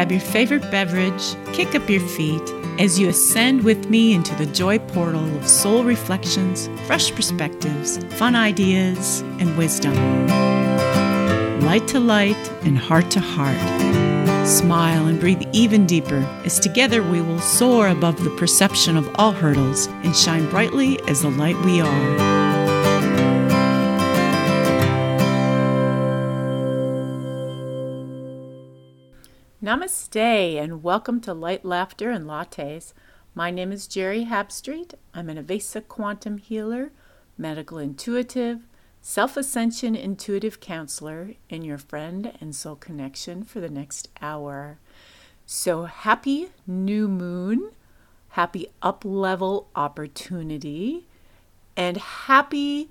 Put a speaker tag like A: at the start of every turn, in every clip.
A: grab your favorite beverage, kick up your feet as you ascend with me into the joy portal of soul reflections, fresh perspectives, fun ideas, and wisdom. Light to light and heart to heart. Smile and breathe even deeper as together we will soar above the perception of all hurdles and shine brightly as the light we are. Namaste and welcome to Light Laughter and Lattes. My name is Jerry Habstreet. I'm an Avesa quantum healer, medical intuitive, self ascension intuitive counselor, and your friend and soul connection for the next hour. So, happy new moon, happy up level opportunity, and happy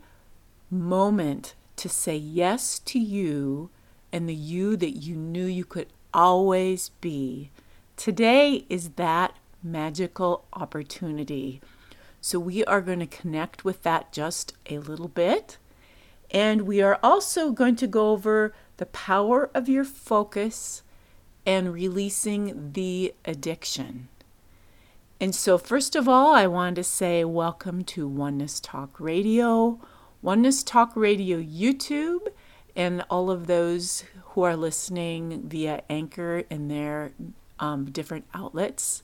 A: moment to say yes to you and the you that you knew you could always be. Today is that magical opportunity. So, we are going to connect with that just a little bit. And we are also going to go over the power of your focus and releasing the addiction. And so, first of all, I wanted to say welcome to Oneness Talk Radio, Oneness Talk Radio YouTube, and all of those who are listening via Anchor and their um, different outlets.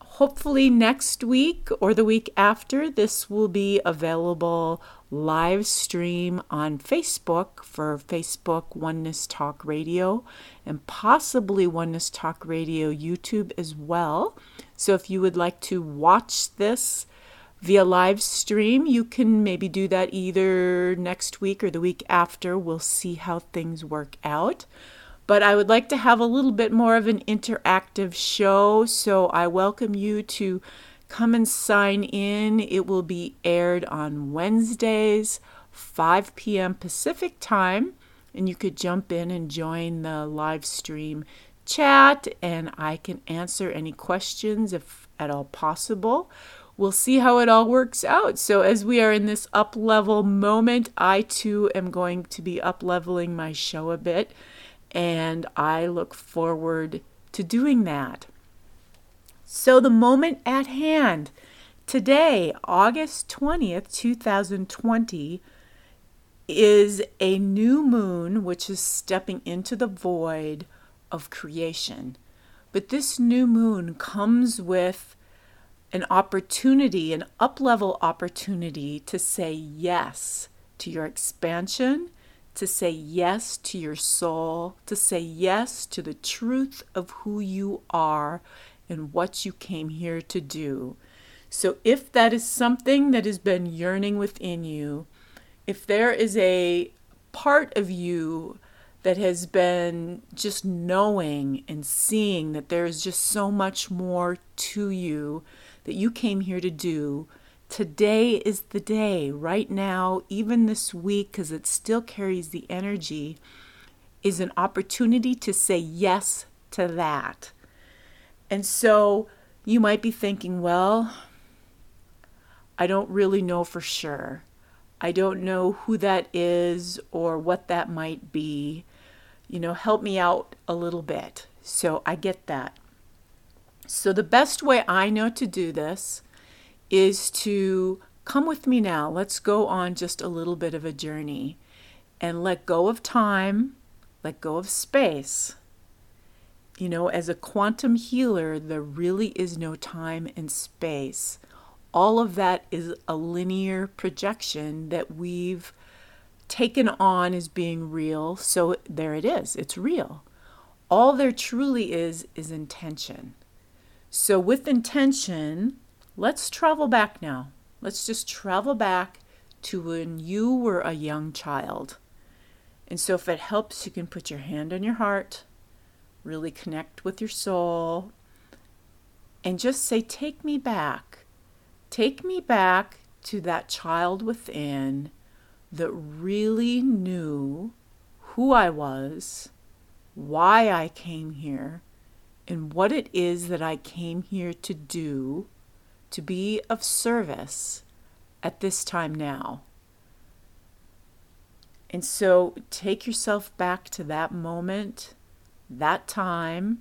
A: Hopefully, next week or the week after, this will be available live stream on Facebook for Facebook Oneness Talk Radio and possibly Oneness Talk Radio YouTube as well. So, if you would like to watch this via live stream. You can maybe do that either next week or the week after. We'll see how things work out. But I would like to have a little bit more of an interactive show, so I welcome you to come and sign in. It will be aired on Wednesdays, 5 p.m. Pacific time, and you could jump in and join the live stream chat, and I can answer any questions if at all possible we'll see how it all works out. So, as we are in this up level moment, I too am going to be up leveling my show a bit, and I look forward to doing that. So, the moment at hand today, August 20th, 2020, is a new moon which is stepping into the void of creation. But this new moon comes with an opportunity, an up level opportunity to say yes to your expansion, to say yes to your soul, to say yes to the truth of who you are and what you came here to do. So, if that is something that has been yearning within you, if there is a part of you that has been just knowing and seeing that there is just so much more to you that you came here to do. Today is the day, right now, even this week, because it still carries the energy, is an opportunity to say yes to that. And so you might be thinking, well, I don't really know for sure. I don't know who that is or what that might be. You know, help me out a little bit. So I get that. So, the best way I know to do this is to come with me now. Let's go on just a little bit of a journey and let go of time, let go of space. You know, as a quantum healer, there really is no time and space. All of that is a linear projection that we've taken on as being real. So there it is, it's real. All there truly is is intention. So, with intention, let's travel back now. Let's just travel back to when you were a young child. And so, if it helps, you can put your hand on your heart, really connect with your soul, and just say, Take me back. Take me back to that child within that really knew who I was, why I came here, and what it is that I came here to do to be of service at this time now. And so take yourself back to that moment, that time,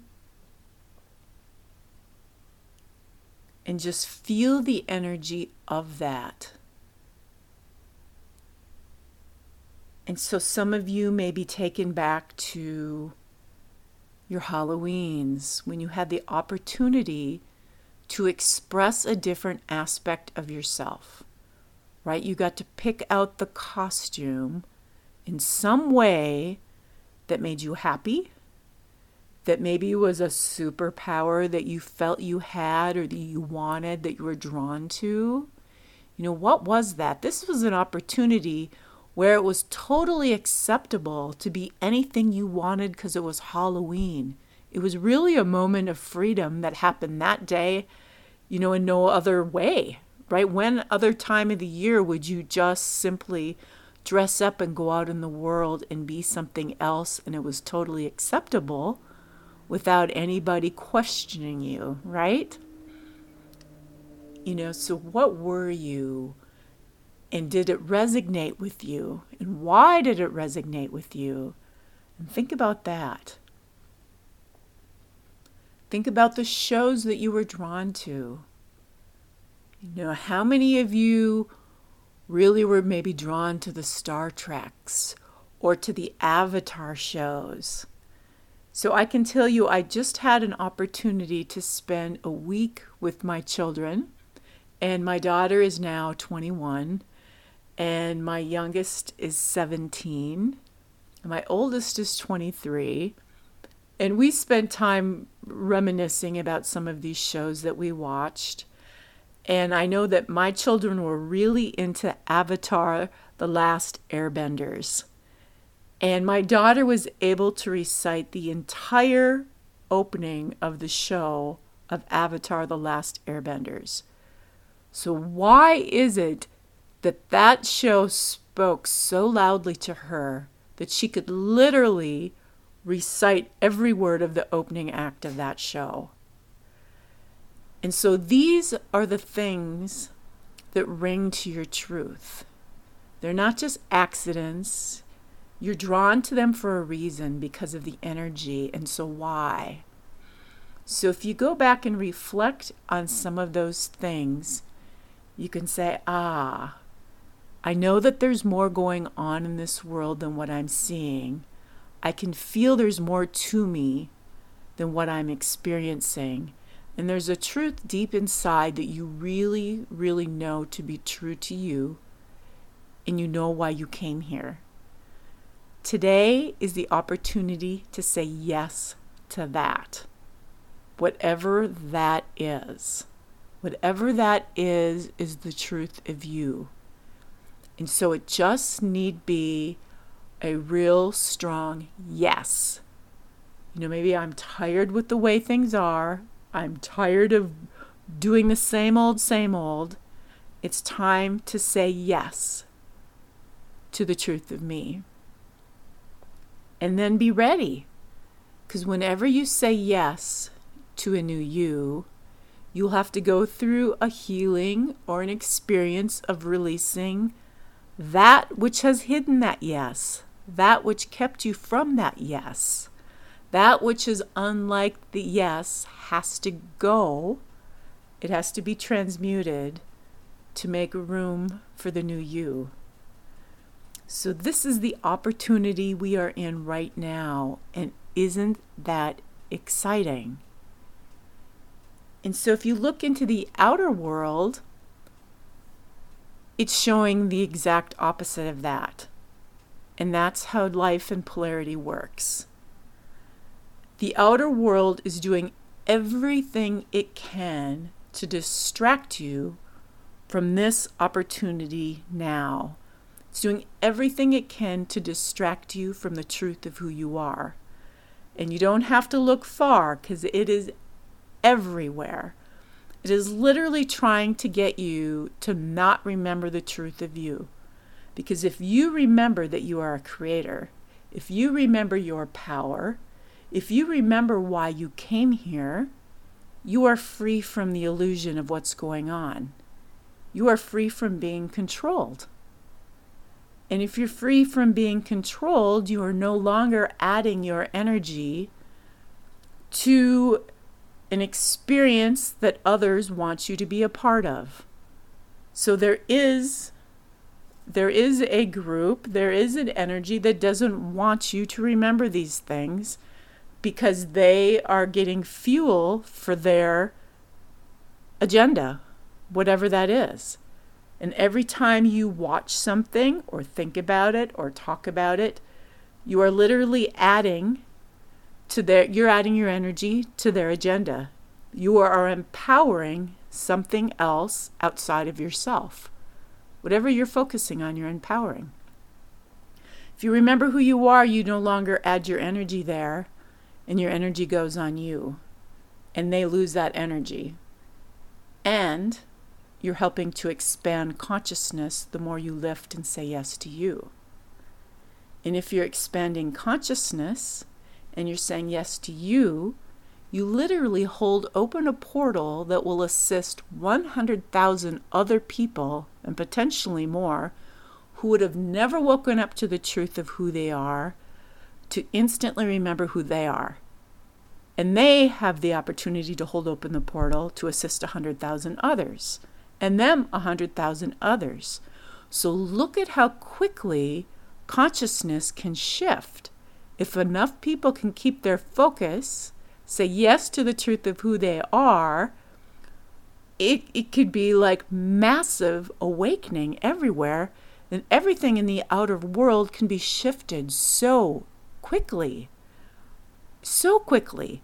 A: and just feel the energy of that. And so some of you may be taken back to your Halloweens when you had the opportunity to express a different aspect of yourself, right? You got to pick out the costume in some way that made you happy, that maybe was a superpower that you felt you had or that you wanted, that you were drawn to. You know, what was that? This was an opportunity where it was totally acceptable to be anything you wanted because it was Halloween. It was really a moment of freedom that happened that day, you know, in no other way, right? When other time of the year would you just simply dress up and go out in the world and be something else and it was totally acceptable without anybody questioning you, right? You know, so what were you? And did it resonate with you? And why did it resonate with you? And think about that. Think about the shows that you were drawn to. You know, how many of you really were maybe drawn to the Star Treks or to the Avatar shows? So I can tell you, I just had an opportunity to spend a week with my children, and my daughter is now 21, and my youngest is 17, and my oldest is 23. And we spent time reminiscing about some of these shows that we watched. And I know that my children were really into Avatar The Last Airbenders. And my daughter was able to recite the entire opening of the show of Avatar The Last Airbenders. So, why is it that that show spoke so loudly to her that she could literally recite every word of the opening act of that show. And so these are the things that ring to your truth. They're not just accidents. You're drawn to them for a reason because of the energy. And so, why? So, if you go back and reflect on some of those things, you can say, ah, I know that there's more going on in this world than what I'm seeing. I can feel there's more to me than what I'm experiencing. And there's a truth deep inside that you really, really know to be true to you, and you know why you came here. Today is the opportunity to say yes to that, whatever that is. Whatever that is, is the truth of you. And so it just need be a real strong yes. You know, maybe I'm tired with the way things are. I'm tired of doing the same old, same old. It's time to say yes to the truth of me. And then be ready. Because whenever you say yes to a new you, you'll have to go through a healing or an experience of releasing that which has hidden that yes that which kept you from that yes. That which is unlike the yes has to go. It has to be transmuted to make room for the new you. So, this is the opportunity we are in right now. And isn't that exciting? And so, if you look into the outer world, it's showing the exact opposite of that. And that's how life and polarity works. The outer world is doing everything it can to distract you from this opportunity now. It's doing everything it can to distract you from the truth of who you are. And you don't have to look far because it is everywhere. It is literally trying to get you to not remember the truth of you. Because if you remember that you are a creator, if you remember your power, if you remember why you came here, you are free from the illusion of what's going on. You are free from being controlled. And if you're free from being controlled, you are no longer adding your energy to an experience that others want you to be a part of. So there is there is a group, there is an energy that doesn't want you to remember these things because they are getting fuel for their agenda, whatever that is. And every time you watch something or think about it or talk about it, you are literally adding to their you're adding your energy to their agenda. You are empowering something else outside of yourself. Whatever you're focusing on, you're empowering. If you remember who you are, you no longer add your energy there, and your energy goes on you, and they lose that energy. And you're helping to expand consciousness the more you lift and say yes to you. And if you're expanding consciousness and you're saying yes to you, you literally hold open a portal that will assist 100,000 other people and potentially more who would have never woken up to the truth of who they are to instantly remember who they are. And they have the opportunity to hold open the portal to assist 100,000 others and them 100,000 others. So look at how quickly consciousness can shift. If enough people can keep their focus, say yes to the truth of who they are, it, it could be like massive awakening everywhere, and everything in the outer world can be shifted so quickly. So quickly.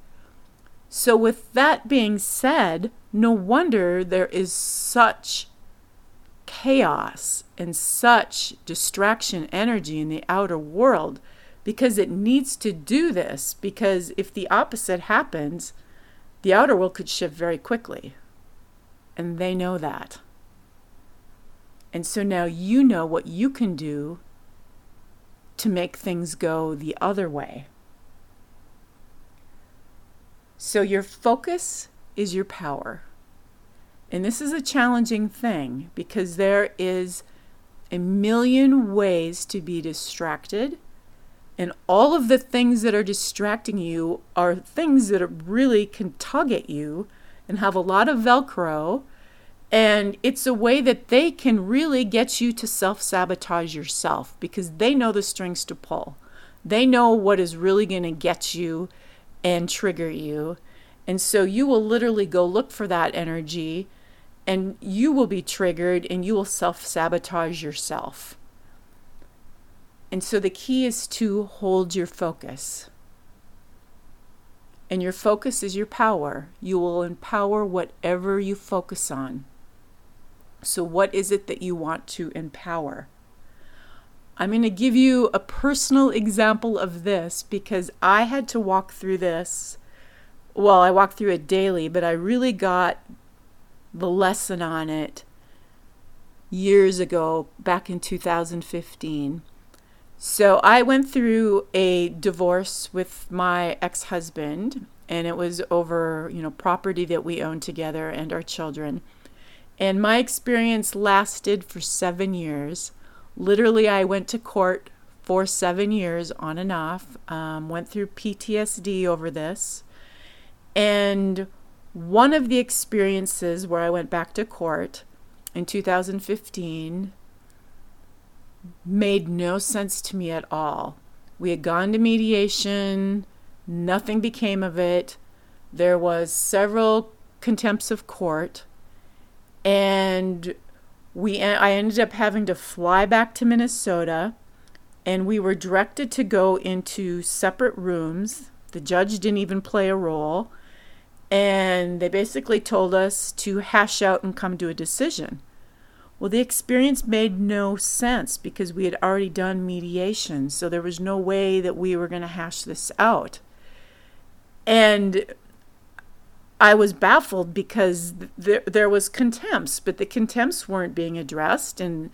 A: So, with that being said, no wonder there is such chaos and such distraction energy in the outer world because it needs to do this. Because if the opposite happens, the outer world could shift very quickly. And they know that. And so now you know what you can do to make things go the other way. So your focus is your power. And this is a challenging thing because there is a million ways to be distracted. And all of the things that are distracting you are things that really can tug at you and have a lot of Velcro. And it's a way that they can really get you to self sabotage yourself because they know the strings to pull. They know what is really going to get you and trigger you. And so you will literally go look for that energy and you will be triggered and you will self sabotage yourself. And so the key is to hold your focus. And your focus is your power. You will empower whatever you focus on. So, what is it that you want to empower? I'm going to give you a personal example of this because I had to walk through this. Well, I walked through it daily, but I really got the lesson on it years ago, back in 2015. So I went through a divorce with my ex-husband and it was over, you know, property that we owned together and our children. And my experience lasted for 7 years. Literally I went to court for 7 years on and off. Um, went through PTSD over this. And one of the experiences where I went back to court in 2015 made no sense to me at all. We had gone to mediation, nothing became of it. There was several contempts of court and we I ended up having to fly back to Minnesota and we were directed to go into separate rooms. The judge didn't even play a role and they basically told us to hash out and come to a decision. Well, the experience made no sense because we had already done mediation, so there was no way that we were going to hash this out. And I was baffled because there there was contempts, but the contempts weren't being addressed and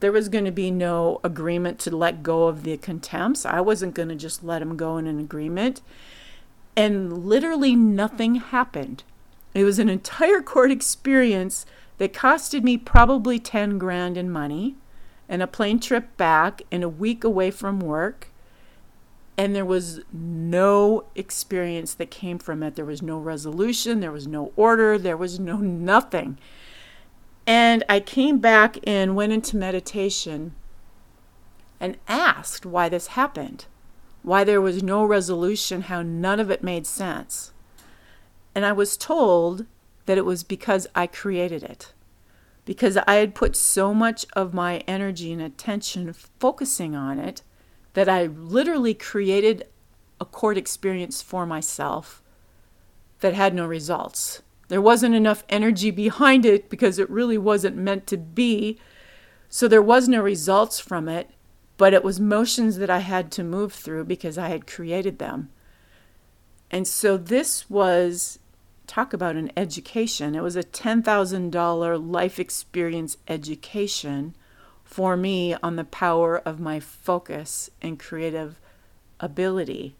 A: there was going to be no agreement to let go of the contempts. I wasn't going to just let them go in an agreement and literally nothing happened. It was an entire court experience that costed me probably 10 grand in money and a plane trip back and a week away from work. and there was no experience that came from it. There was no resolution, there was no order, there was no nothing. And I came back and went into meditation and asked why this happened, why there was no resolution, how none of it made sense. And I was told that it was because I created it, because I had put so much of my energy and attention focusing on it that I literally created a court experience for myself that had no results. There wasn't enough energy behind it because it really wasn't meant to be. So there was no results from it, but it was motions that I had to move through because I had created them. And so this was talk about an education. It was a $10,000 life experience education for me on the power of my focus and creative ability.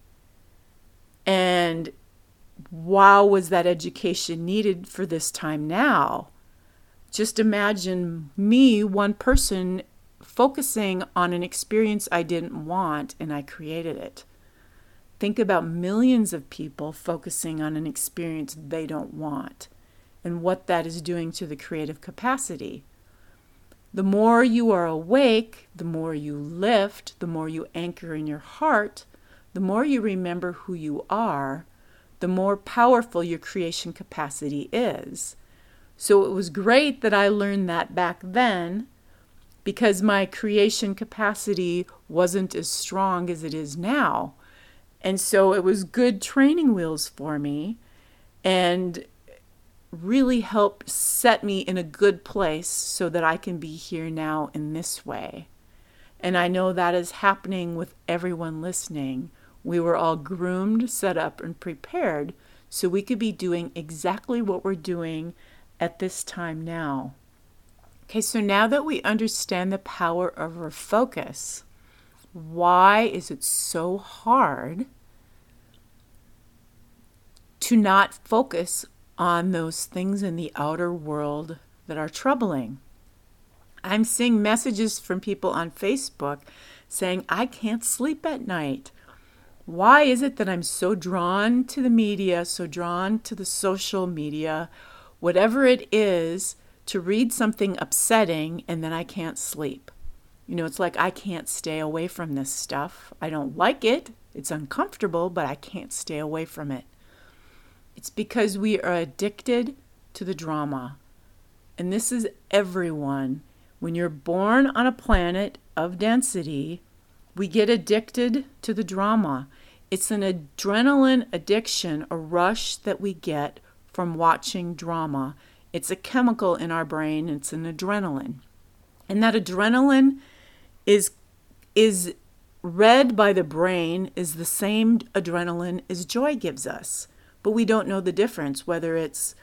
A: And wow, was that education needed for this time now? Just imagine me, one person, focusing on an experience I didn't want and I created it. Think about millions of people focusing on an experience they don't want and what that is doing to the creative capacity. The more you are awake, the more you lift, the more you anchor in your heart, the more you remember who you are, the more powerful your creation capacity is. So it was great that I learned that back then because my creation capacity wasn't as strong as it is now. And so it was good training wheels for me. And really helped set me in a good place so that I can be here now in this way. And I know that is happening with everyone listening. We were all groomed, set up, and prepared so we could be doing exactly what we're doing at this time now. Okay, so now that we understand the power of our focus, why is it so hard to not focus on those things in the outer world that are troubling. I'm seeing messages from people on Facebook saying, I can't sleep at night. Why is it that I'm so drawn to the media, so drawn to the social media, whatever it is, to read something upsetting and then I can't sleep? You know, it's like I can't stay away from this stuff. I don't like it, it's uncomfortable, but I can't stay away from it. It's because we are addicted to the drama. And this is everyone. When you're born on a planet of density, we get addicted to the drama. It's an adrenaline addiction, a rush that we get from watching drama. It's a chemical in our brain, it's an adrenaline. And that adrenaline is is read by the brain is the same adrenaline as joy gives us. But we don't know the difference whether it's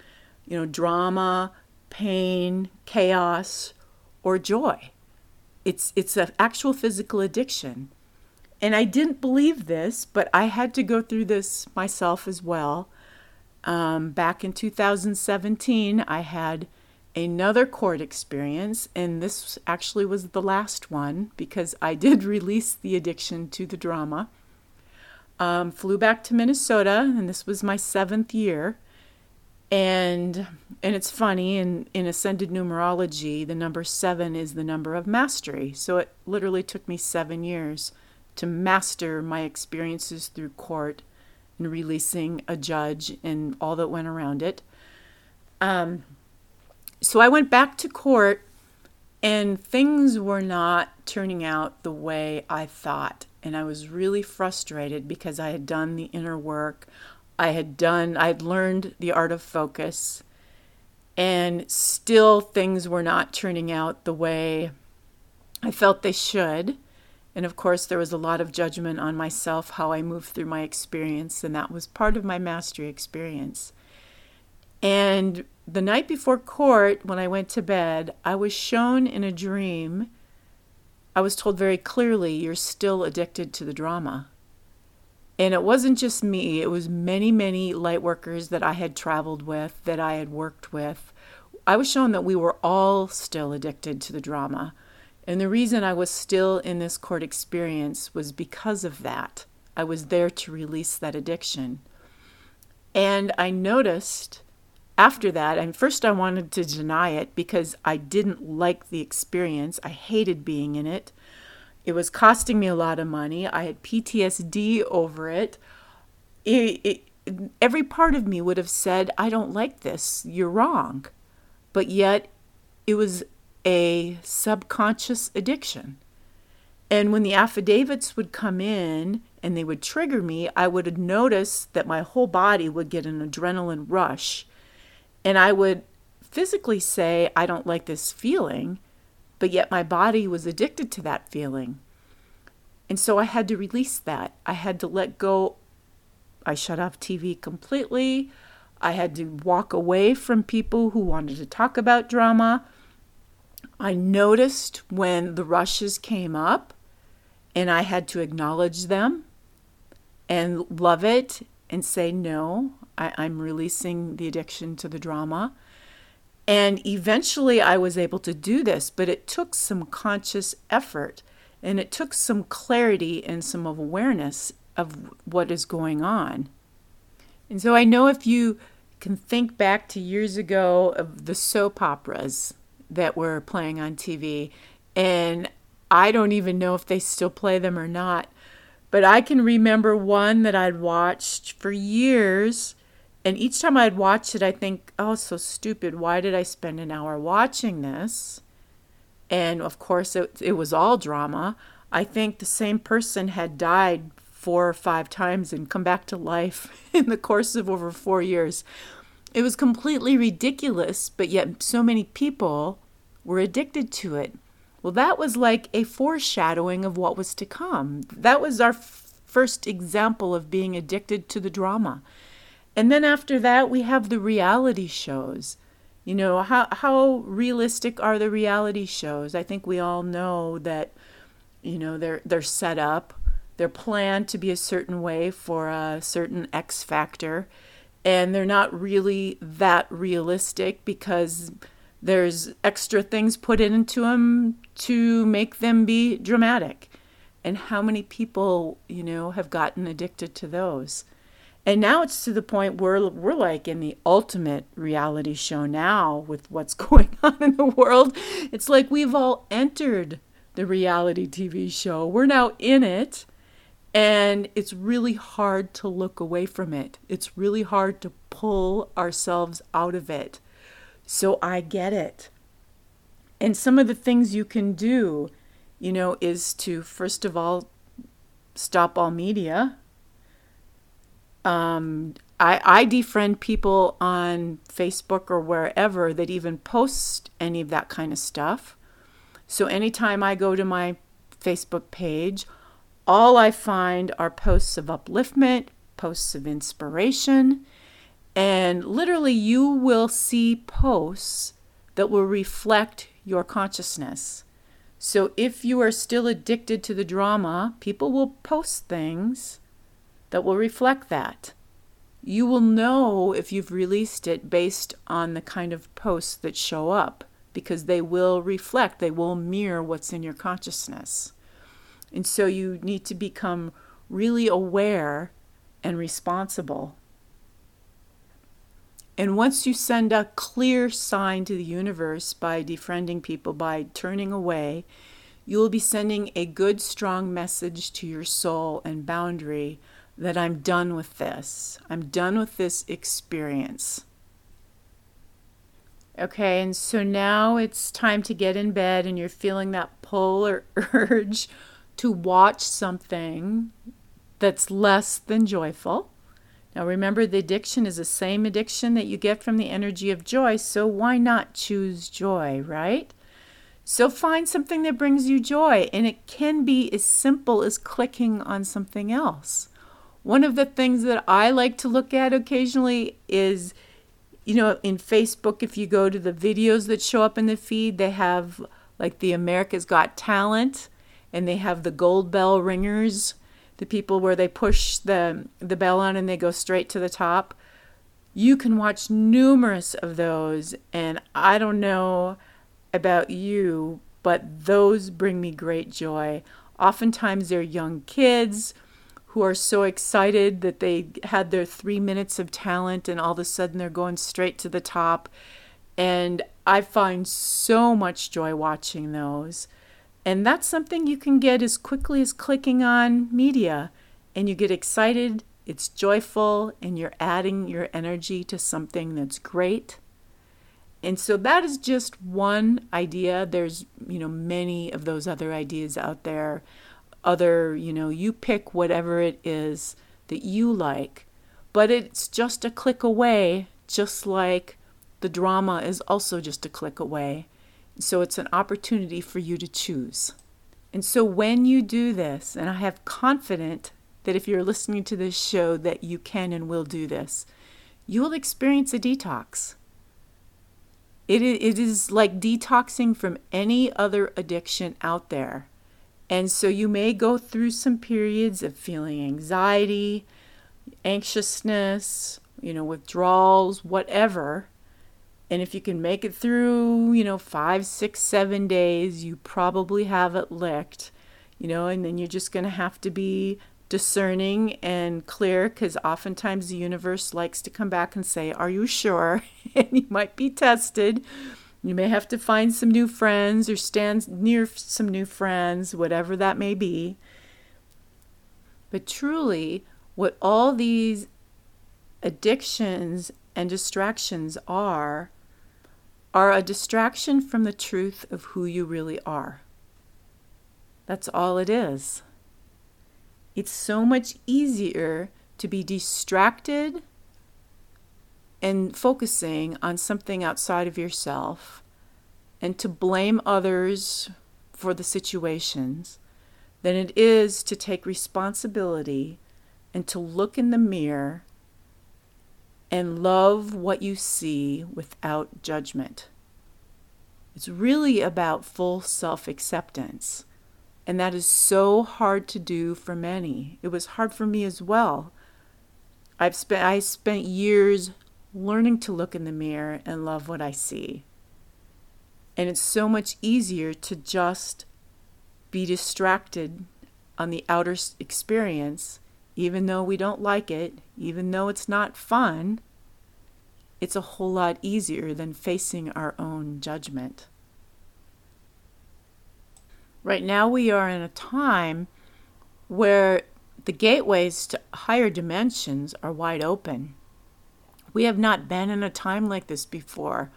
A: you know drama pain chaos or joy. It's it's an actual physical addiction. And i didn't believe this but i had to go through this myself as well. Um, back in 2017 i had another court experience and this actually was the last one because i did release the addiction to the drama um, flew back to Minnesota, and this was my seventh year. And and it's funny in in ascended numerology, the number seven is the number of mastery. So it literally took me seven years to master my experiences through court and releasing a judge and all that went around it. Um, so I went back to court, and things were not turning out the way I thought and I was really frustrated because I had done the inner work. I had done, I had learned the art of focus, and still things were not turning out the way I felt they should. And of course, there was a lot of judgment on myself, how I moved through my experience, and that was part of my mastery experience. And the night before court, when I went to bed, I was shown in a dream I was told very clearly, you're still addicted to the drama. And it wasn't just me, it was many, many light workers that I had traveled with, that I had worked with. I was shown that we were all still addicted to the drama. And the reason I was still in this court experience was because of that. I was there to release that addiction. And I noticed after that, and first I wanted to deny it because I didn't like the experience. I hated being in it. It was costing me a lot of money. I had PTSD over it. it, it every part of me would have said, I don't like this. You're wrong. But yet, it was a subconscious addiction. And when the affidavits would come in and they would trigger me, I would notice that my whole body would get an adrenaline rush. And I would physically say, I don't like this feeling, but yet my body was addicted to that feeling. And so I had to release that. I had to let go. I shut off TV completely. I had to walk away from people who wanted to talk about drama. I noticed when the rushes came up and I had to acknowledge them and love it and say, no, I, I'm releasing the addiction to the drama. And eventually I was able to do this, but it took some conscious effort and it took some clarity and some awareness of what is going on. And so I know if you can think back to years ago of the soap operas that were playing on TV, and I don't even know if they still play them or not. But I can remember one that I'd watched for years. And each time I'd watch it, I think, oh, so stupid. Why did I spend an hour watching this? And of course, it, it was all drama. I think the same person had died four or five times and come back to life in the course of over four years. It was completely ridiculous, but yet so many people were addicted to it. Well, that was like a foreshadowing of what was to come. That was our f- first example of being addicted to the drama. And then after that, we have the reality shows. You know, how, how realistic are the reality shows? I think we all know that, you know, they're, they're set up, they're planned to be a certain way for a certain X factor, and they're not really that realistic because there's extra things put into them to make them be dramatic. And how many people, you know, have gotten addicted to those? And now it's to the point where we're like in the ultimate reality show now with what's going on in the world. It's like we've all entered the reality TV show. We're now in it. And it's really hard to look away from it. It's really hard to pull ourselves out of it. So I get it. And some of the things you can do, you know, is to first of all stop all media. Um, I, I defriend people on Facebook or wherever that even post any of that kind of stuff. So anytime I go to my Facebook page, all I find are posts of upliftment, posts of inspiration, and literally, you will see posts that will reflect your consciousness. So if you are still addicted to the drama, people will post things that will reflect that. You will know if you've released it based on the kind of posts that show up because they will reflect, they will mirror what's in your consciousness. And so you need to become really aware and responsible and once you send a clear sign to the universe by defriending people, by turning away, you will be sending a good, strong message to your soul and boundary that I'm done with this. I'm done with this experience. Okay, and so now it's time to get in bed, and you're feeling that pull or urge to watch something that's less than joyful. Now remember, the addiction is the same addiction that you get from the energy of joy, so why not choose joy, right? So find something that brings you joy, and it can be as simple as clicking on something else. One of the things that I like to look at occasionally is, you know, in Facebook, if you go to the videos that show up in the feed, they have like the America's Got Talent, and they have the gold bell ringers the people where they push the the bell on and they go straight to the top. You can watch numerous of those and I don't know about you, but those bring me great joy. Oftentimes they're young kids who are so excited that they had their three minutes of talent and all of a sudden they're going straight to the top. And I find so much joy watching those. And that's something you can get as quickly as clicking on media. And you get excited, it's joyful, and you're adding your energy to something that's great. And so that is just one idea. There's, you know, many of those other ideas out there other, you know, you pick whatever it is that you like. But it's just a click away, just like the drama is also just a click away. So it's an opportunity for you to choose. And so when you do this, and I have confident that if you're listening to this show that you can and will do this, you will experience a detox. It, It is like detoxing from any other addiction out there. And so you may go through some periods of feeling anxiety, anxiousness, you know, withdrawals, whatever. And if you can make it through, you know, five, six, seven days, you probably have it licked, you know, and then you're just going to have to be discerning and clear because oftentimes the universe likes to come back and say, Are you sure? and you might be tested. You may have to find some new friends or stand near some new friends, whatever that may be. But truly, what all these addictions and distractions are, are a distraction from the truth of who you really are. That's all it is. It's so much easier to be distracted and focusing on something outside of yourself and to blame others for the situations than it is to take responsibility and to look in the mirror and love what you see without judgment. It's really about full self acceptance. And that is so hard to do for many. It was hard for me as well. I've spent I spent years learning to look in the mirror and love what I see. And it's so much easier to just be distracted on the outer experience, even though we don't like it, even though it's not fun. It's a whole lot easier than facing our own judgment. Right now, we are in a time where the gateways to higher dimensions are wide open. We have not been in a time like this before.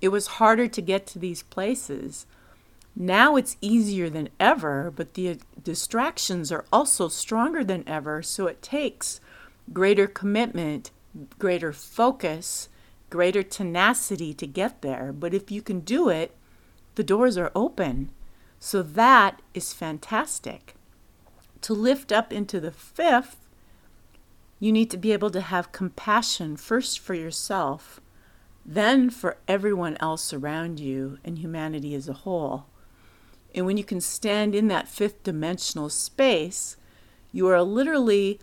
A: It was harder to get to these places. Now it's easier than ever, but the distractions are also stronger than ever, so it takes greater commitment, greater focus, greater tenacity to get there. But if you can do it, the doors are open. So that is fantastic. To lift up into the fifth, you need to be able to have compassion first for yourself, then for everyone else around you and humanity as a whole. And when you can stand in that fifth dimensional space, you are literally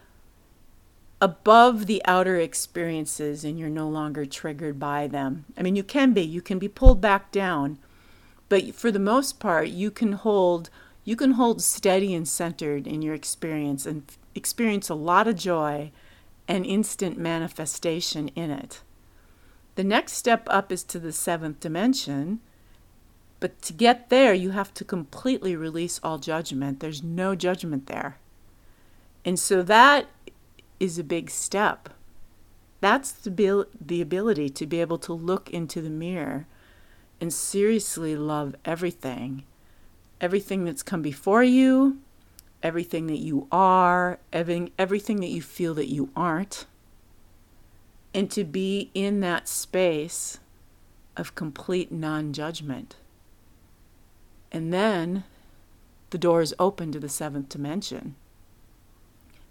A: above the outer experiences and you're no longer triggered by them. I mean, you can be, you can be pulled back down, but for the most part, you can hold you can hold steady and centered in your experience and experience a lot of joy and instant manifestation in it. The next step up is to the seventh dimension, but to get there, you have to completely release all judgment. There's no judgment there. And so that is a big step. That's the, the ability to be able to look into the mirror and seriously love everything. Everything that's come before you, everything that you are, everything, that you feel that you aren't, and to be in that space of complete non judgment. And then the door is open to the seventh dimension.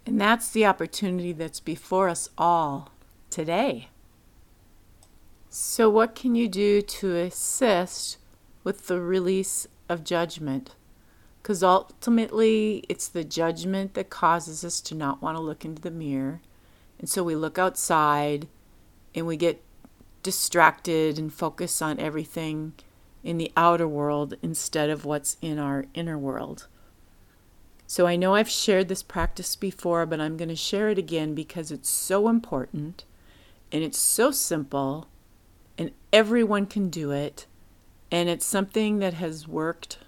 A: And that's the opportunity that's before us all today. So, what can you do to assist with the release of judgment? Because ultimately, it's the judgment that causes us to not want to look into the mirror. And so we look outside and we get distracted and focus on everything in the outer world instead of what's in our inner world. So I know I've shared this practice before, but I'm going to share it again because it's so important and it's so simple and everyone can do it. And it's something that has worked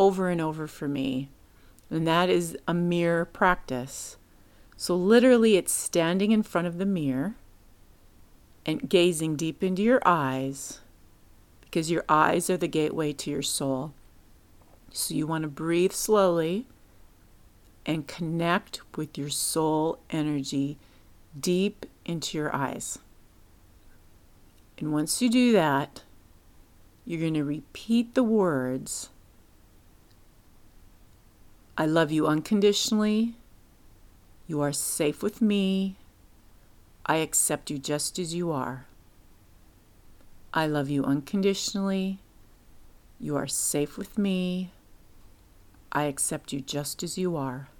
A: over and over for me. And that is a mirror practice. So, literally, it's standing in front of the mirror and gazing deep into your eyes because your eyes are the gateway to your soul. So, you want to breathe slowly and connect with your soul energy deep into your eyes. And once you do that, you're going to repeat the words I love you unconditionally. You are safe with me. I accept you just as you are. I love you unconditionally. You are safe with me. I accept you just as you are.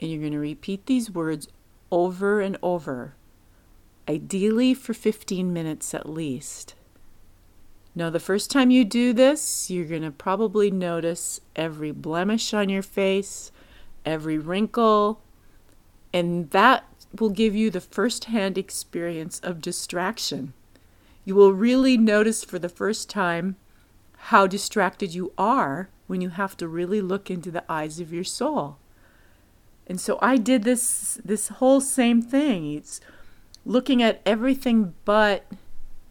A: And you're going to repeat these words over and over, ideally for 15 minutes at least. Now, the first time you do this, you're going to probably notice every blemish on your face, every wrinkle, and that will give you the first hand experience of distraction. You will really notice for the first time how distracted you are when you have to really look into the eyes of your soul. And so I did this this whole same thing. It's looking at everything but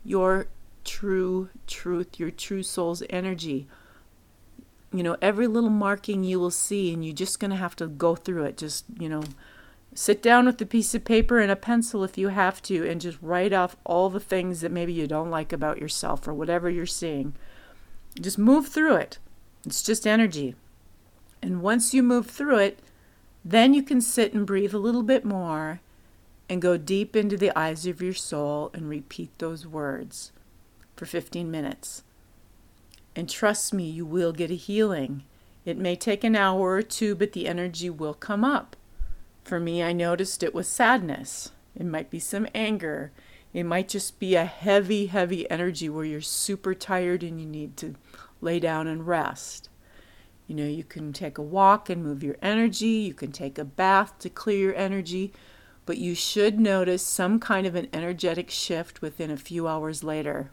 A: your true truth, your true soul's energy. You know, every little marking you will see, and you're just going to have to go through it. Just, you know, sit down with a piece of paper and a pencil if you have to, and just write off all the things that maybe you don't like about yourself or whatever you're seeing. Just move through it. It's just energy. And once you move through it, then you can sit and breathe a little bit more and go deep into the eyes of your soul and repeat those words for 15 minutes. And trust me, you will get a healing. It may take an hour or two, but the energy will come up. For me, I noticed it was sadness. It might be some anger. It might just be a heavy, heavy energy where you're super tired and you need to lay down and rest. You know, you can take a walk and move your energy, you can take a bath to clear your energy, but you should notice some kind of an energetic shift within a few hours later.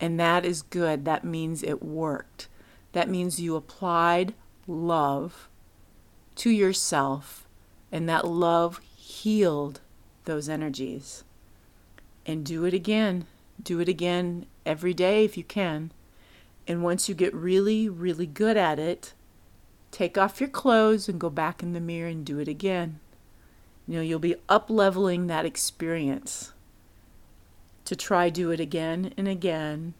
A: And that is good. That means it worked. That means you applied love to yourself, and that love healed those energies. And do it again. Do it again every day if you can. And once you get really, really good at it, Take off your clothes and go back in the mirror and do it again. You know, you'll be up leveling that experience to try do it again and again,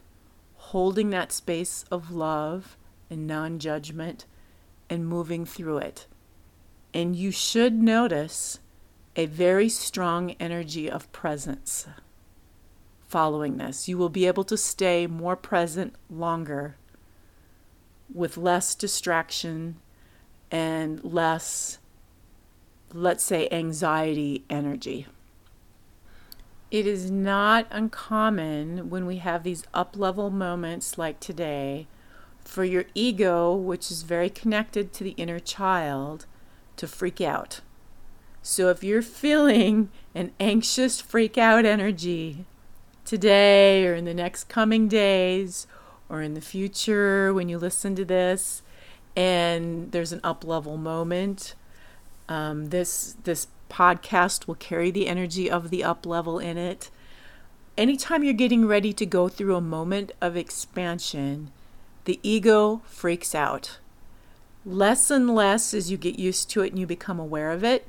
A: holding that space of love and non-judgment and moving through it. And you should notice a very strong energy of presence following this. You will be able to stay more present longer with less distraction and less, let's say, anxiety energy. It is not uncommon when we have these up level moments like today for your ego, which is very connected to the inner child, to freak out. So if you're feeling an anxious freak out energy today or in the next coming days or in the future when you listen to this, and there's an up level moment. Um, this this podcast will carry the energy of the up level in it. Anytime you're getting ready to go through a moment of expansion, the ego freaks out. Less and less as you get used to it and you become aware of it,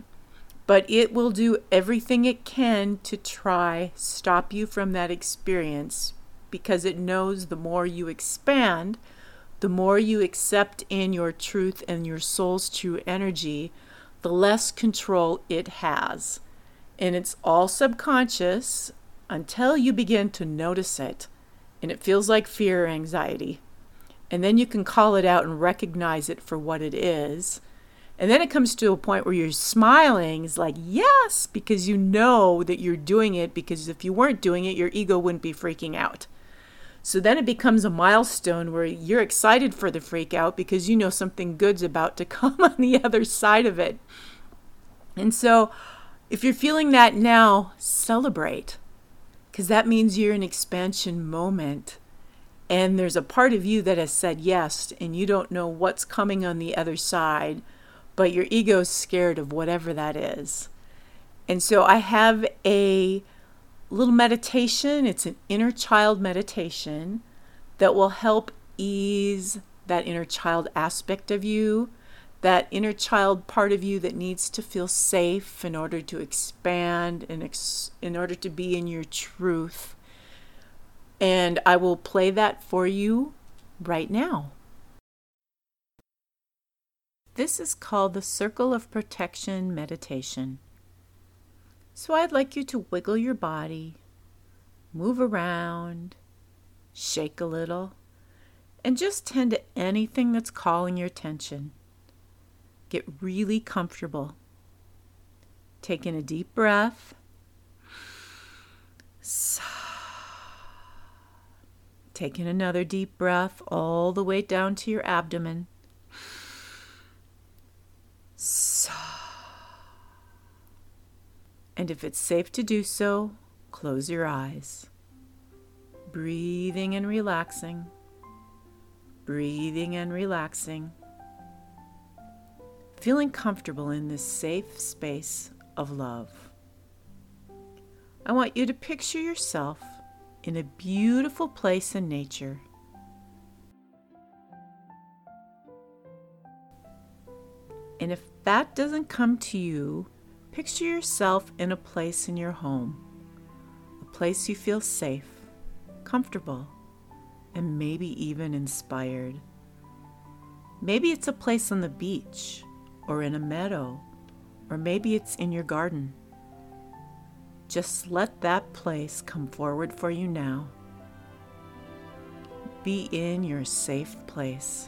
A: but it will do everything it can to try stop you from that experience because it knows the more you expand, the more you accept in your truth and your soul's true energy, the less control it has. And it's all subconscious until you begin to notice it. And it feels like fear or anxiety. And then you can call it out and recognize it for what it is. And then it comes to a point where you're smiling, is like, yes, because you know that you're doing it, because if you weren't doing it, your ego wouldn't be freaking out. So then it becomes a milestone where you're excited for the freak out because you know something good's about to come on the other side of it. And so if you're feeling that now, celebrate because that means you're in expansion moment. And there's a part of you that has said yes, and you don't know what's coming on the other side, but your ego's scared of whatever that is. And so I have a little meditation. It's an inner child meditation that will help ease that inner child aspect of you, that inner child part of you that needs to feel safe in order to expand and ex- in order to be in your truth. And I will play that for you right now. This is called the Circle of Protection Meditation. So I'd like you to wiggle your body, move around, shake a little, and just tend to anything that's calling your attention. Get really comfortable. Take in a deep breath. Take in another deep breath all the way down to your abdomen. And if it's safe to do so, close your eyes. Breathing and relaxing. Breathing and relaxing. Feeling comfortable in this safe space of love. I want you to picture yourself in a beautiful place in nature. And if that doesn't come to you, Picture yourself in a place in your home, a place you feel safe, comfortable, and maybe even inspired. Maybe it's a place on the beach, or in a meadow, or maybe it's in your garden. Just let that place come forward for you now. Be in your safe place.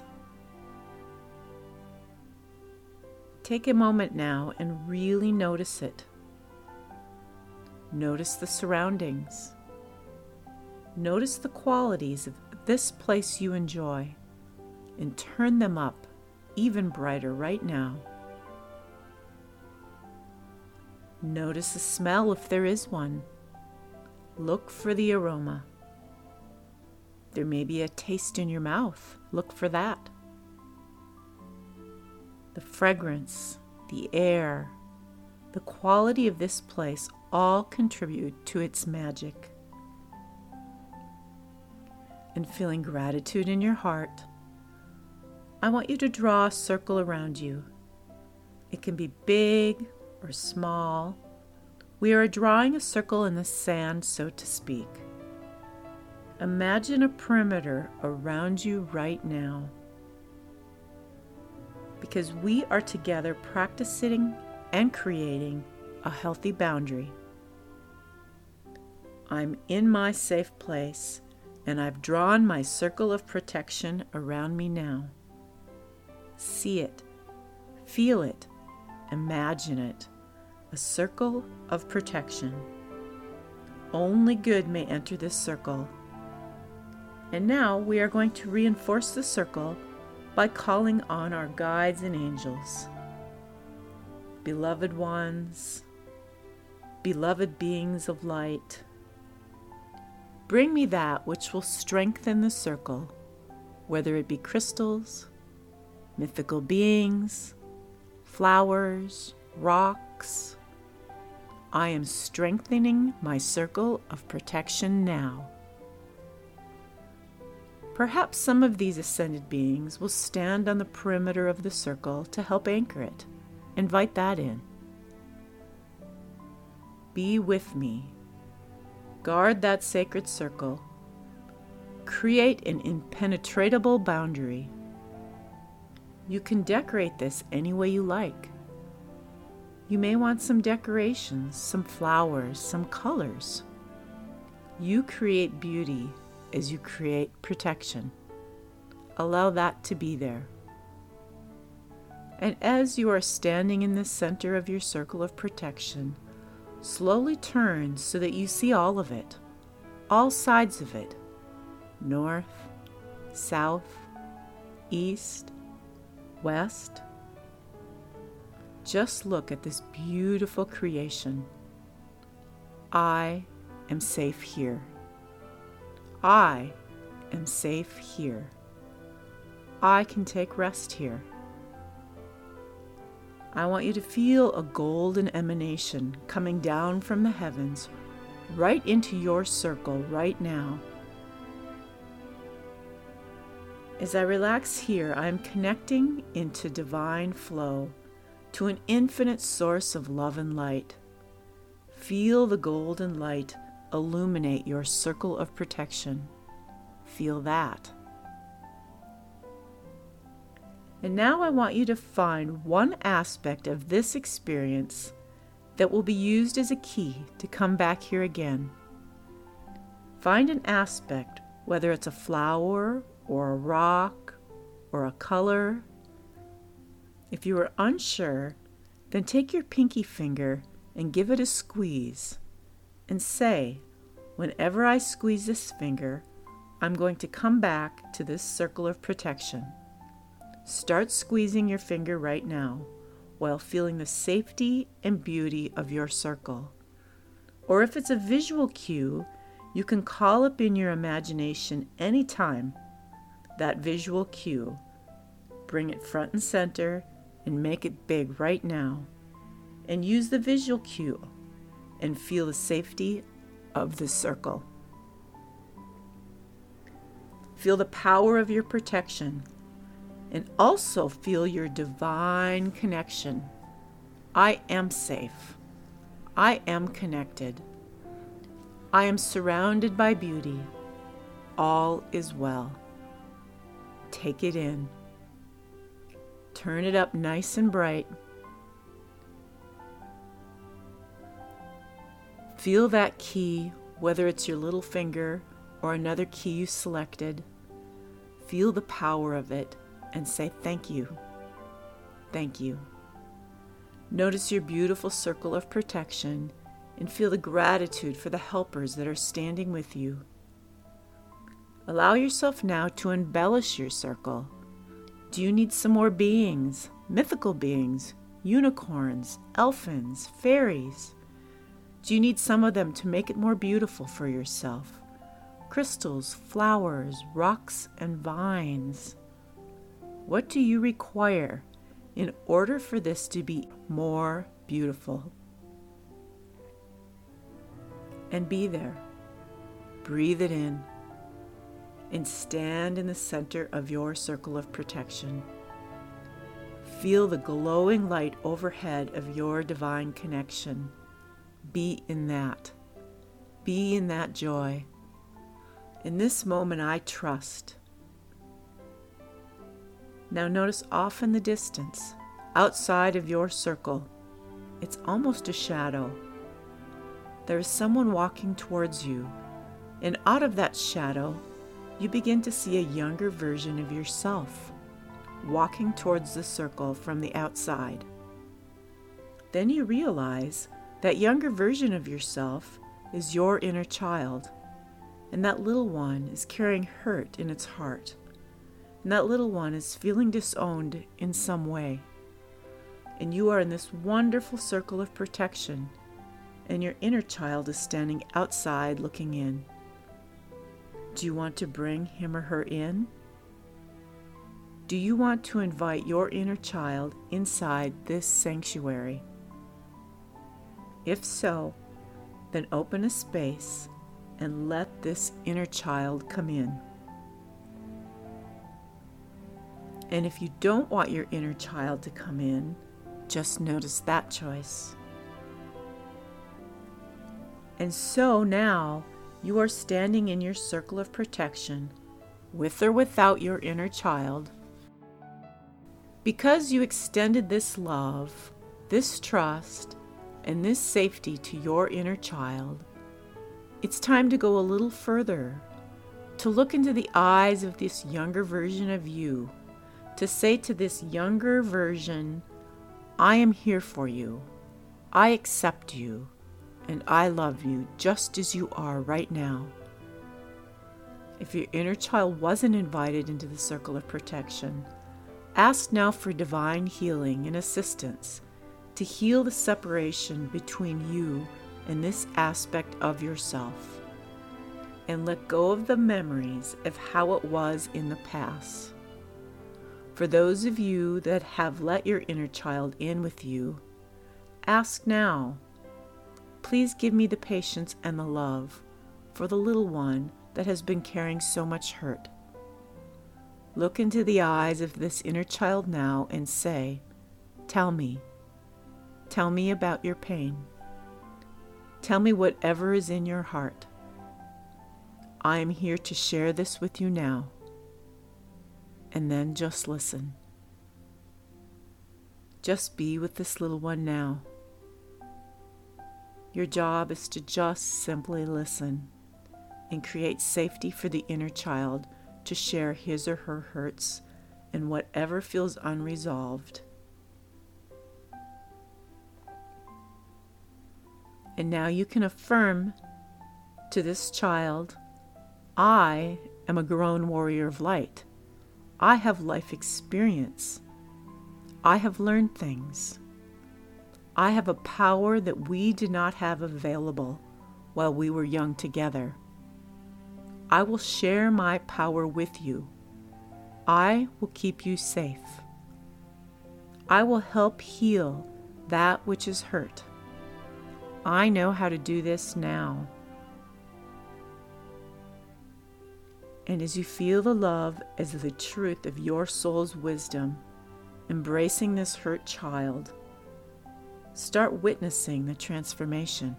A: Take a moment now and really notice it. Notice the surroundings. Notice the qualities of this place you enjoy and turn them up even brighter right now. Notice the smell if there is one. Look for the aroma. There may be a taste in your mouth. Look for that the fragrance, the air, the quality of this place all contribute to its magic. And feeling gratitude in your heart, I want you to draw a circle around you. It can be big or small. We are drawing a circle in the sand, so to speak. Imagine a perimeter around you right now because we are together practicing and creating a healthy boundary. I'm in my safe place and I've drawn my circle of protection around me now. See it, feel it, imagine it a circle of protection. Only good may enter this circle. And now we are going to reinforce the circle by calling on our guides and angels. Beloved ones, beloved beings of light, bring me that which will strengthen the circle, whether it be crystals, mythical beings, flowers, rocks. I am strengthening my circle of protection now. Perhaps some of these ascended beings will stand on the perimeter of the circle to help anchor it. Invite that in. Be with me. Guard that sacred circle. Create an impenetrable boundary. You can decorate this any way you like. You may want some decorations, some flowers, some colors. You create beauty as you create protection. Allow that to be there. And as you are standing in the center of your circle of protection, slowly turn so that you see all of it, all sides of it. north, south, east, west. Just look at this beautiful creation. I am safe here. I am safe here. I can take rest here. I want you to feel a golden emanation coming down from the heavens right into your circle right now. As I relax here, I am connecting into divine flow to an infinite source of love and light. Feel the golden light illuminate your circle of protection. Feel that. And now I want you to find one aspect of this experience that will be used as a key to come back here again. Find an aspect, whether it's a flower or a rock or a color. If you are unsure, then take your pinky finger and give it a squeeze and say, Whenever I squeeze this finger, I'm going to come back to this circle of protection. Start squeezing your finger right now while feeling the safety and beauty of your circle. Or if it's a visual cue, you can call up in your imagination anytime that visual cue. Bring it front and center and make it big right now. And use the visual cue and feel the safety of the circle. Feel the power of your protection and also feel your divine connection. I am safe. I am connected. I am surrounded by beauty. All is well. Take it in. Turn it up nice and bright. Feel that key, whether it's your little finger or another key you selected. Feel the power of it and say thank you. Thank you. Notice your beautiful circle of protection and feel the gratitude for the helpers that are standing with you. Allow yourself now to embellish your circle. Do you need some more beings, mythical beings, unicorns, elfins, fairies? Do you need some of them to make it more beautiful for yourself? Crystals, flowers, rocks, and vines. What do you require in order for this to be more beautiful? And be there. Breathe it in and stand in the center of your circle of protection. Feel the glowing light overhead of your divine connection. Be in that. Be in that joy. In this moment, I trust. Now, notice off in the distance, outside of your circle, it's almost a shadow. There is someone walking towards you, and out of that shadow, you begin to see a younger version of yourself walking towards the circle from the outside. Then you realize that younger version of yourself is your inner child, and that little one is carrying hurt in its heart, and that little one is feeling disowned in some way. And you are in this wonderful circle of protection, and your inner child is standing outside looking in. Do you want to bring him or her in? Do you want to invite your inner child inside this sanctuary? If so, then open a space and let this inner child come in. And if you don't want your inner child to come in, just notice that choice. And so now, you are standing in your circle of protection, with or without your inner child. Because you extended this love, this trust, and this safety to your inner child, it's time to go a little further, to look into the eyes of this younger version of you, to say to this younger version, I am here for you. I accept you and I love you just as you are right now. If your inner child wasn't invited into the circle of protection, ask now for divine healing and assistance to heal the separation between you and this aspect of yourself. And let go of the memories of how it was in the past. For those of you that have let your inner child in with you, ask now, please give me the patience and the love for the little one that has been carrying so much hurt. Look into the eyes of this inner child now and say, Tell me. Tell me about your pain. Tell me whatever is in your heart. I am here to share this with you now. And then just listen. Just be with this little one now. Your job is to just simply listen and create safety for the inner child to share his or her hurts and whatever feels unresolved. And now you can affirm to this child I am a grown warrior of light. I have life experience. I have learned things. I have a power that we did not have available while we were young together. I will share my power with you. I will keep you safe. I will help heal that which is hurt. I know how to do this now. And as you feel the love as the truth of your soul's wisdom, embracing this hurt child, start witnessing the transformation.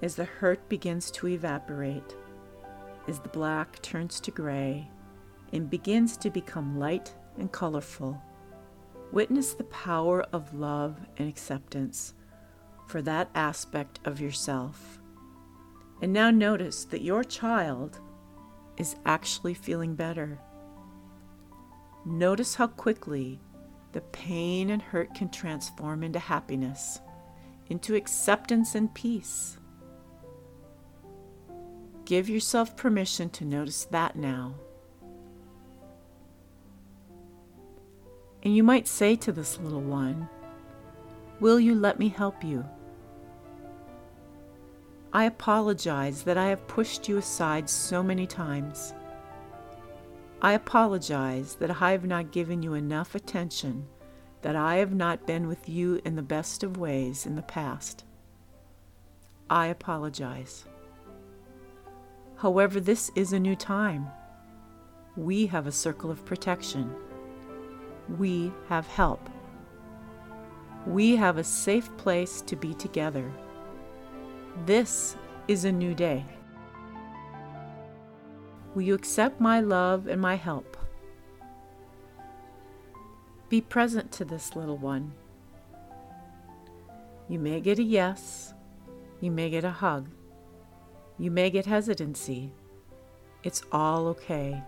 A: As the hurt begins to evaporate, as the black turns to gray and begins to become light and colorful, witness the power of love and acceptance for that aspect of yourself. And now notice that your child is actually feeling better. Notice how quickly the pain and hurt can transform into happiness, into acceptance and peace. Give yourself permission to notice that now. And you might say to this little one, Will you let me help you? I apologize that I have pushed you aside so many times. I apologize that I have not given you enough attention, that I have not been with you in the best of ways in the past. I apologize. However, this is a new time. We have a circle of protection. We have help. We have a safe place to be together. This is a new day. Will you accept my love and my help? Be present to this little one. You may get a yes, you may get a hug, you may get hesitancy. It's all okay.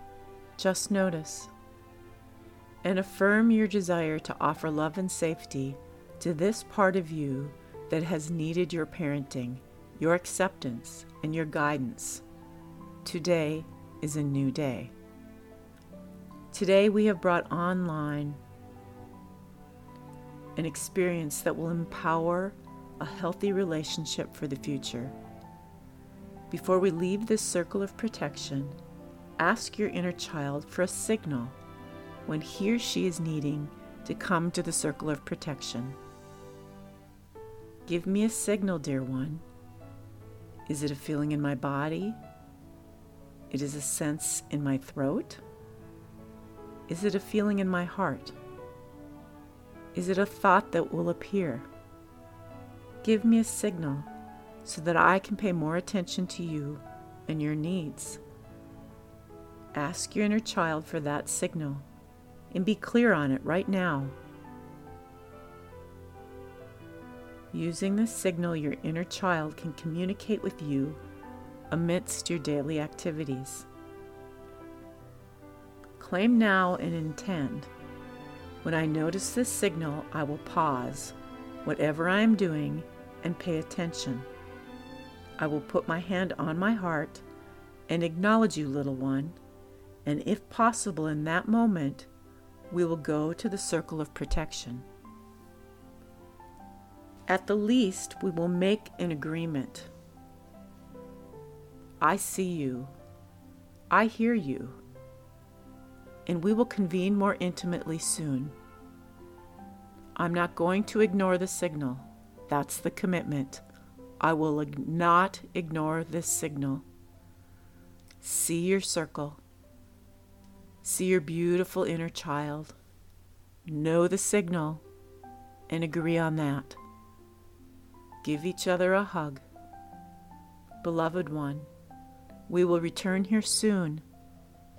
A: Just notice. And affirm your desire to offer love and safety to this part of you that has needed your parenting, your acceptance, and your guidance. Today is a new day. Today we have brought online an experience that will empower a healthy relationship for the future. Before we leave this circle of protection, ask your inner child for a signal when he or she is needing to come to the circle of protection. Give me a signal, dear one. Is it a feeling in my body? It is a sense in my throat? Is it a feeling in my heart? Is it a thought that will appear? Give me a signal so that I can pay more attention to you and your needs. Ask your inner child for that signal and be clear on it right now. Using this signal, your inner child can communicate with you amidst your daily activities. Claim now and intend. When I notice this signal, I will pause whatever I am doing and pay attention. I will put my hand on my heart and acknowledge you, little one, and if possible in that moment, we will go to the circle of protection. At the least, we will make an agreement. I see you. I hear you. And we will convene more intimately soon. I'm not going to ignore the signal. That's the commitment. I will not ignore this signal. See your circle. See your beautiful inner child. Know the signal and agree on that. Give each other a hug. Beloved one, we will return here soon,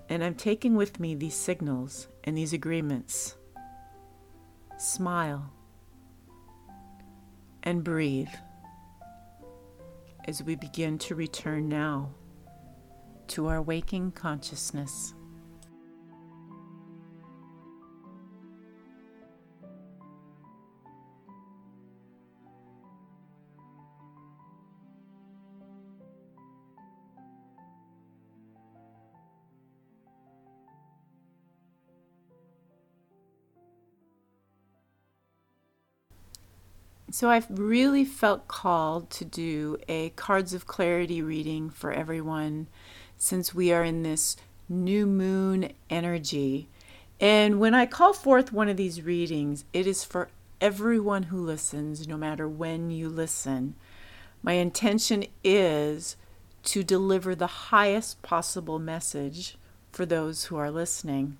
A: and I'm taking with me these signals and these agreements. Smile and breathe as we begin to return now to our waking consciousness. So I've really felt called to do a Cards of Clarity reading for everyone since we are in this new moon energy. And when I call forth one of these readings, it is for everyone who listens, no matter when you listen. My intention is to deliver the highest possible message for those who are listening.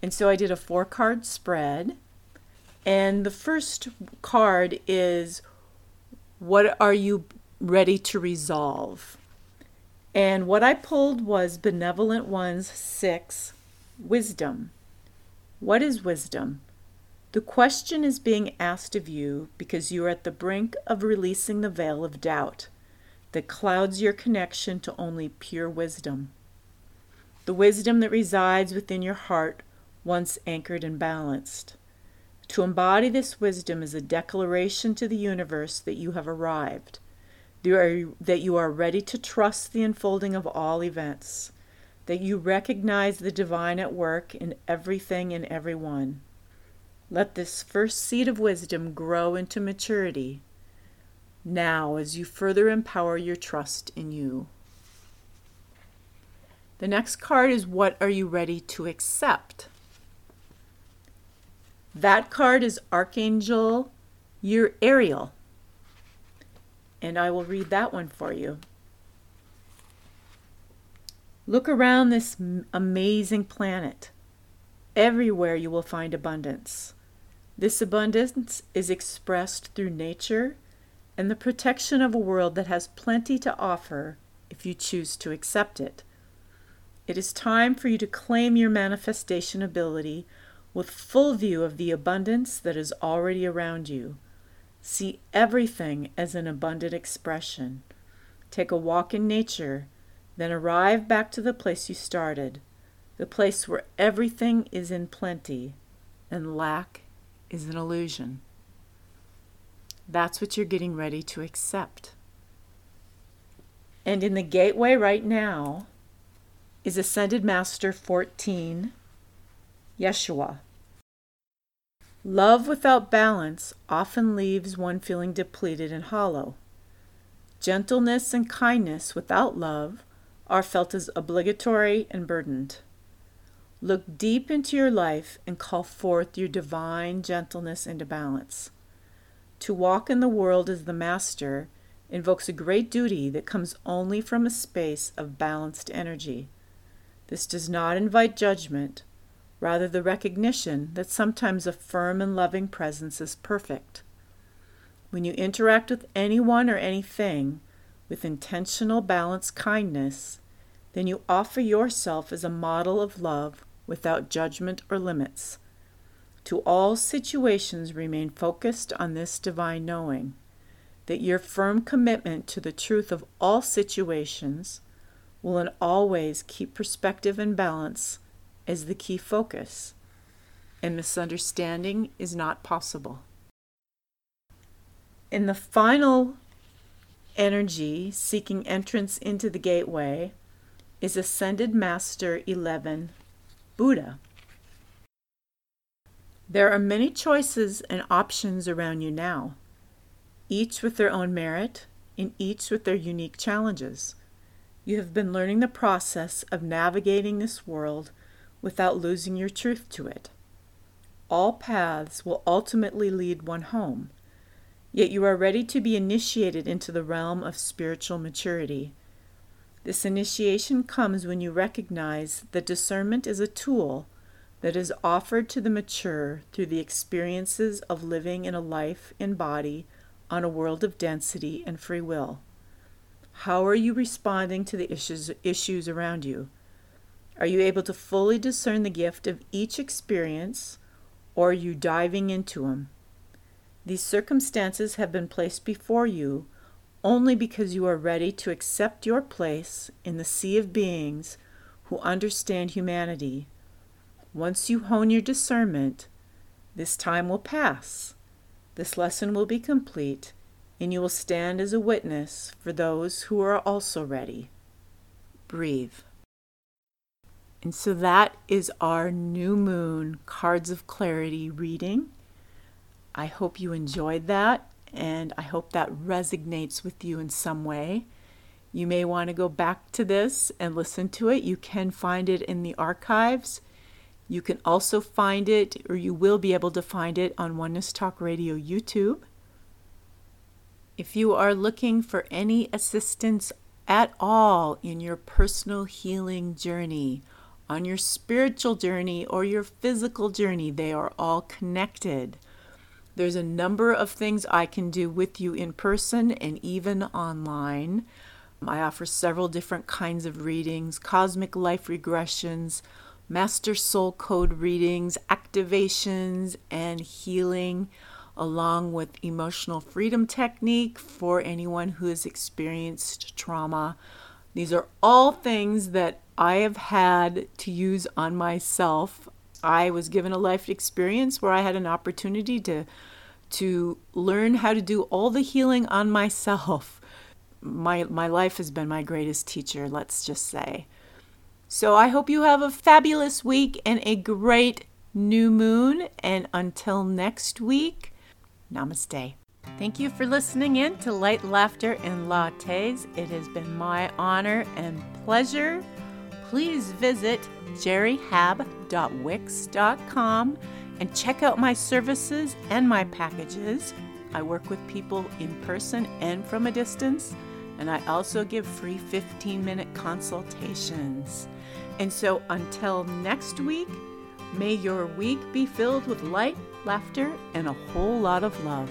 A: And so I did a four card spread and the first card is What are you ready to resolve? And what I pulled was Benevolent Ones 6 Wisdom. What is wisdom? The question is being asked of you because you are at the brink of releasing the veil of doubt that clouds your connection to only pure wisdom. The wisdom that resides within your heart once anchored and balanced. To embody this wisdom is a declaration to the universe that you have arrived, that you are ready to trust the unfolding of all events, that you recognize the divine at work in everything and everyone. Let this first seed of wisdom grow into maturity now as you further empower your trust in you. The next card is What are you ready to accept? That card is Archangel Your Ariel. And I will read that one for you. Look around this amazing planet. Everywhere you will find abundance. This abundance is expressed through nature and the protection of a world that has plenty to offer if you choose to accept it. It is time for you to claim your manifestation ability with full view of the abundance that is already around you. See everything as an abundant expression. Take a walk in nature, then arrive back to the place you started, the place where everything is in plenty and lack is an illusion. That's what you're getting ready to accept. And in the gateway right now is Ascended Master 14 Yeshua. Love without balance often leaves one feeling depleted and hollow. Gentleness and kindness without love are felt as obligatory and burdened. Look deep into your life and call forth your divine gentleness into balance. To walk in the world as the master invokes a great duty that comes only from a space of balanced energy. This does not invite judgment, rather, the recognition that sometimes a firm and loving presence is perfect. When you interact with anyone or anything with intentional, balanced kindness, then you offer yourself as a model of love without judgment or limits. To all situations, remain focused on this divine knowing that your firm commitment to the truth of all situations will in all ways keep perspective and balance as the key focus, and misunderstanding is not possible. In the final energy seeking entrance into the gateway is Ascended Master 11, Buddha. There are many choices and options around you now, each with their own merit and each with their unique challenges. You have been learning the process of navigating this world without losing your truth to it. All paths will ultimately lead one home, yet you are ready to be initiated into the realm of spiritual maturity. This initiation comes when you recognize that discernment is a tool that is offered to the mature through the experiences of living in a life in body on a world of density and free will. How are you responding to the issues, issues around you? Are you able to fully discern the gift of each experience, or are you diving into them? These circumstances have been placed before you only because you are ready to accept your place in the sea of beings who understand humanity once you hone your discernment, this time will pass. This lesson will be complete, and you will stand as a witness for those who are also ready. Breathe. And so that is our new moon cards of clarity reading. I hope you enjoyed that, and I hope that resonates with you in some way. You may want to go back to this and listen to it. You can find it in the archives. You can also find it, or you will be able to find it on Oneness Talk Radio YouTube. If you are looking for any assistance at all in your personal healing journey, on your spiritual journey, or your physical journey, they are all connected. There's a number of things I can do with you in person and even online. I offer several different kinds of readings, cosmic life regressions, master soul code readings, activations, and healing, along with emotional freedom technique for anyone who has experienced trauma. These are all things that I have had to use on myself. I was given a life experience where I had an opportunity to to learn how to do all the healing on myself. My my life has been my greatest teacher, let's just say. So I hope you have a fabulous week and a great new moon. And until next week, namaste. Thank you for listening in to Light, Laughter, and Lattes. It has been my honor and pleasure. Please visit jerryhab.wix.com and check out my services and my packages. I work with people in person and from a distance, and I also give free 15 minute consultations. And so until next week, may your week be filled with light, laughter, and a whole lot of love.